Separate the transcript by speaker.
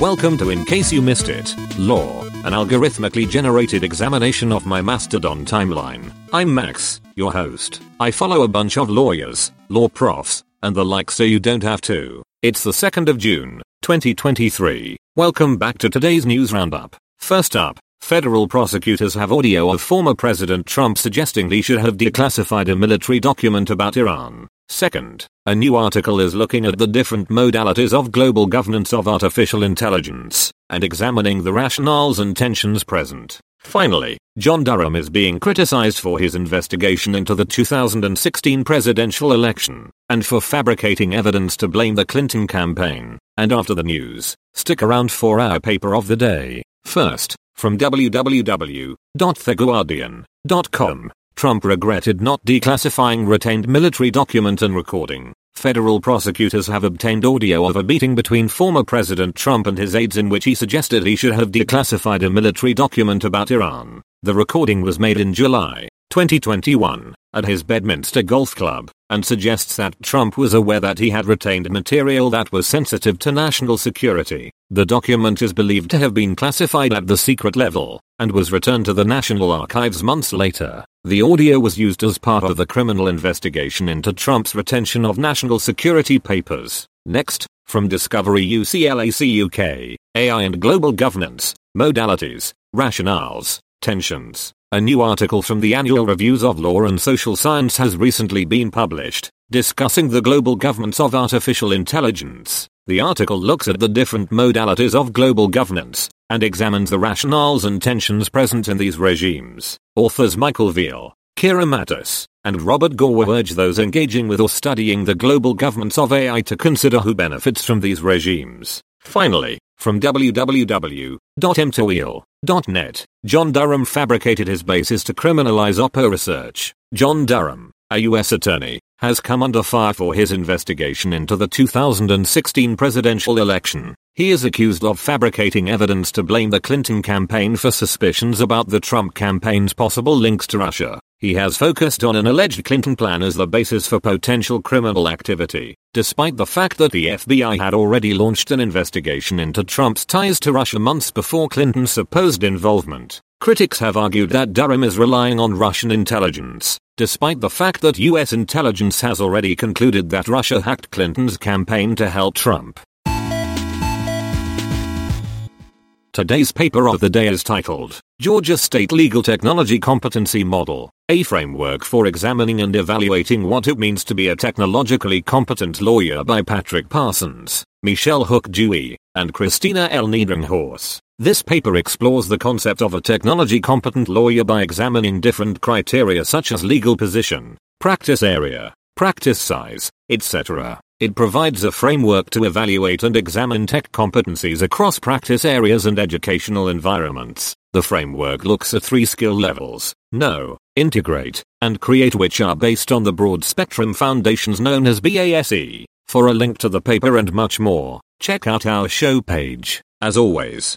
Speaker 1: Welcome to In Case You Missed It, Law, an algorithmically generated examination of my Mastodon timeline. I'm Max, your host. I follow a bunch of lawyers, law profs, and the like so you don't have to. It's the 2nd of June, 2023. Welcome back to today's news roundup. First up, Federal prosecutors have audio of former President Trump suggesting he should have declassified a military document about Iran. Second, a new article is looking at the different modalities of global governance of artificial intelligence and examining the rationales and tensions present. Finally, John Durham is being criticized for his investigation into the 2016 presidential election and for fabricating evidence to blame the Clinton campaign. And after the news, stick around for our paper of the day. First, from www.theguardian.com, Trump regretted not declassifying retained military document and recording. Federal prosecutors have obtained audio of a meeting between former President Trump and his aides in which he suggested he should have declassified a military document about Iran. The recording was made in July 2021 at his Bedminster Golf Club and suggests that Trump was aware that he had retained material that was sensitive to national security. The document is believed to have been classified at the secret level and was returned to the National Archives months later. The audio was used as part oh. of the criminal investigation into Trump's retention of national security papers. Next, from Discovery UCLAC UK, AI and Global Governance, Modalities, Rationales, Tensions. A new article from the Annual Reviews of Law and Social Science has recently been published, discussing the global governance of artificial intelligence. The article looks at the different modalities of global governance and examines the rationales and tensions present in these regimes. Authors Michael Veale, Kira Matus, and Robert Gorwa urge those engaging with or studying the global governance of AI to consider who benefits from these regimes. Finally, from www.emptywheel.net, John Durham fabricated his basis to criminalize Oppo research. John Durham, a U.S. attorney, has come under fire for his investigation into the 2016 presidential election. He is accused of fabricating evidence to blame the Clinton campaign for suspicions about the Trump campaign's possible links to Russia. He has focused on an alleged Clinton plan as the basis for potential criminal activity, despite the fact that the FBI had already launched an investigation into Trump's ties to Russia months before Clinton's supposed involvement. Critics have argued that Durham is relying on Russian intelligence, despite the fact that US intelligence has already concluded that Russia hacked Clinton's campaign to help Trump. Today's paper of the day is titled Georgia State Legal Technology Competency Model, a framework for examining and evaluating what it means to be a technologically competent lawyer by Patrick Parsons, Michelle Hook Dewey, and Christina L. Niedringhaus. This paper explores the concept of a technology competent lawyer by examining different criteria such as legal position, practice area, practice size, etc. It provides a framework to evaluate and examine tech competencies across practice areas and educational environments. The framework looks at three skill levels know, integrate, and create, which are based on the broad spectrum foundations known as BASE. For a link to the paper and much more, check out our show page. As always,